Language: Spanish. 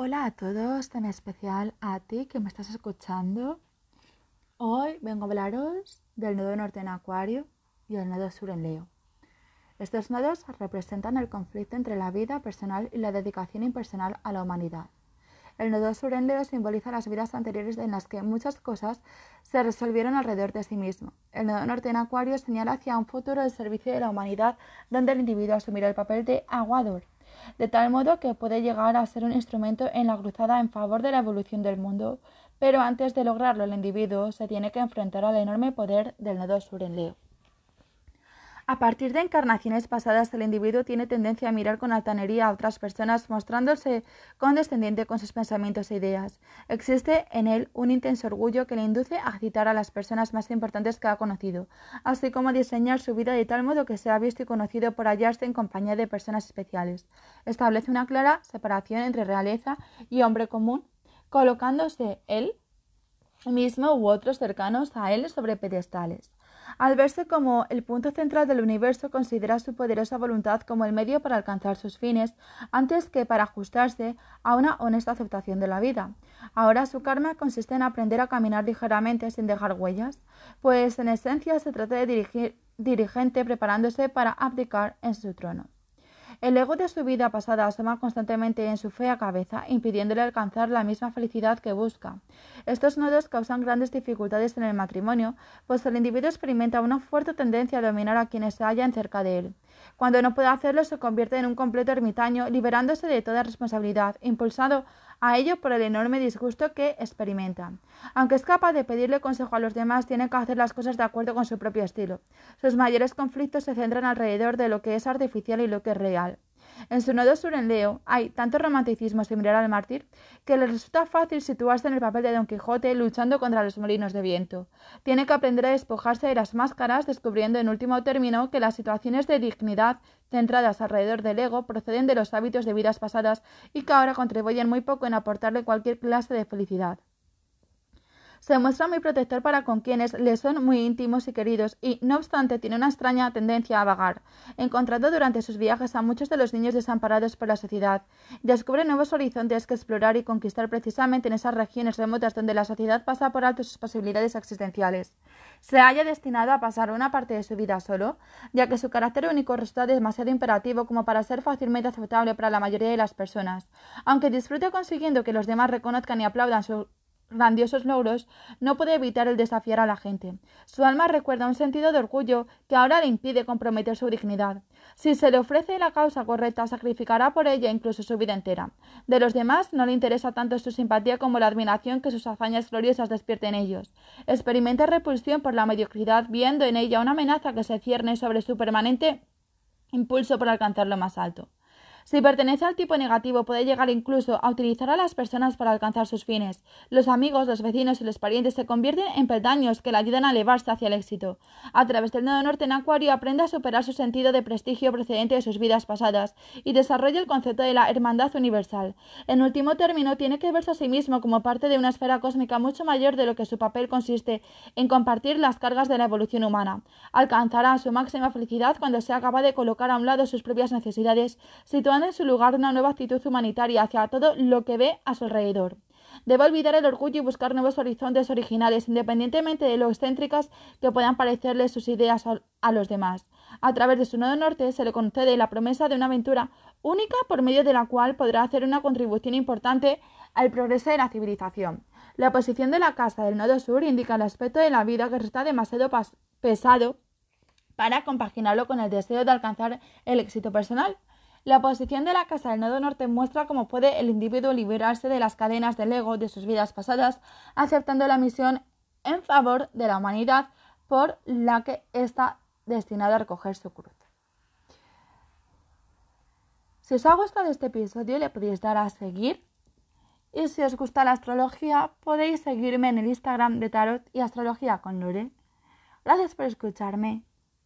Hola a todos, en especial a ti que me estás escuchando. Hoy vengo a hablaros del nodo norte en Acuario y el nodo sur en Leo. Estos nodos representan el conflicto entre la vida personal y la dedicación impersonal a la humanidad. El nodo sur en Leo simboliza las vidas anteriores en las que muchas cosas se resolvieron alrededor de sí mismo. El nodo norte en Acuario señala hacia un futuro del servicio de la humanidad donde el individuo asumirá el papel de aguador, de tal modo que puede llegar a ser un instrumento en la cruzada en favor de la evolución del mundo, pero antes de lograrlo el individuo se tiene que enfrentar al enorme poder del nodo sur en Leo. A partir de encarnaciones pasadas, el individuo tiene tendencia a mirar con altanería a otras personas, mostrándose condescendiente con sus pensamientos e ideas. Existe en él un intenso orgullo que le induce a citar a las personas más importantes que ha conocido, así como a diseñar su vida de tal modo que sea visto y conocido por hallarse en compañía de personas especiales. Establece una clara separación entre realeza y hombre común, colocándose él mismo u otros cercanos a él sobre pedestales. Al verse como el punto central del universo, considera su poderosa voluntad como el medio para alcanzar sus fines, antes que para ajustarse a una honesta aceptación de la vida. Ahora su karma consiste en aprender a caminar ligeramente sin dejar huellas, pues en esencia se trata de dirigir, dirigente preparándose para abdicar en su trono. El ego de su vida pasada asoma constantemente en su fea cabeza, impidiéndole alcanzar la misma felicidad que busca. Estos nodos causan grandes dificultades en el matrimonio, pues el individuo experimenta una fuerte tendencia a dominar a quienes se hallan cerca de él. Cuando no puede hacerlo, se convierte en un completo ermitaño, liberándose de toda responsabilidad, impulsado a ello por el enorme disgusto que experimenta. Aunque es capaz de pedirle consejo a los demás, tiene que hacer las cosas de acuerdo con su propio estilo. Sus mayores conflictos se centran alrededor de lo que es artificial y lo que es real. En su nodo sur en Leo hay tanto romanticismo similar al mártir que le resulta fácil situarse en el papel de Don Quijote luchando contra los molinos de viento. Tiene que aprender a despojarse de las máscaras, descubriendo en último término que las situaciones de dignidad centradas alrededor del ego proceden de los hábitos de vidas pasadas y que ahora contribuyen muy poco en aportarle cualquier clase de felicidad. Se muestra muy protector para con quienes le son muy íntimos y queridos y, no obstante, tiene una extraña tendencia a vagar, encontrando durante sus viajes a muchos de los niños desamparados por la sociedad. Descubre nuevos horizontes que explorar y conquistar precisamente en esas regiones remotas donde la sociedad pasa por alto sus posibilidades existenciales. Se haya destinado a pasar una parte de su vida solo, ya que su carácter único resulta demasiado imperativo como para ser fácilmente aceptable para la mayoría de las personas. Aunque disfrute consiguiendo que los demás reconozcan y aplaudan su grandiosos logros, no puede evitar el desafiar a la gente. Su alma recuerda un sentido de orgullo que ahora le impide comprometer su dignidad. Si se le ofrece la causa correcta, sacrificará por ella incluso su vida entera. De los demás no le interesa tanto su simpatía como la admiración que sus hazañas gloriosas despierten en ellos. Experimenta repulsión por la mediocridad, viendo en ella una amenaza que se cierne sobre su permanente impulso por alcanzar lo más alto. Si pertenece al tipo negativo, puede llegar incluso a utilizar a las personas para alcanzar sus fines. Los amigos, los vecinos y los parientes se convierten en peldaños que le ayudan a elevarse hacia el éxito. A través del nodo norte en Acuario aprende a superar su sentido de prestigio procedente de sus vidas pasadas y desarrolla el concepto de la hermandad universal. En último término, tiene que verse a sí mismo como parte de una esfera cósmica mucho mayor de lo que su papel consiste en compartir las cargas de la evolución humana. Alcanzará su máxima felicidad cuando sea capaz de colocar a un lado sus propias necesidades, situando en su lugar una nueva actitud humanitaria hacia todo lo que ve a su alrededor. Debe olvidar el orgullo y buscar nuevos horizontes originales, independientemente de lo excéntricas que puedan parecerle sus ideas a los demás. A través de su nodo norte se le concede la promesa de una aventura única por medio de la cual podrá hacer una contribución importante al progreso de la civilización. La posición de la casa del nodo sur indica el aspecto de la vida que está demasiado pesado para compaginarlo con el deseo de alcanzar el éxito personal. La posición de la casa del nodo norte muestra cómo puede el individuo liberarse de las cadenas del ego de sus vidas pasadas, aceptando la misión en favor de la humanidad por la que está destinado a recoger su cruz. Si os ha gustado este episodio, le podéis dar a seguir. Y si os gusta la astrología, podéis seguirme en el Instagram de Tarot y Astrología con Lore. Gracias por escucharme.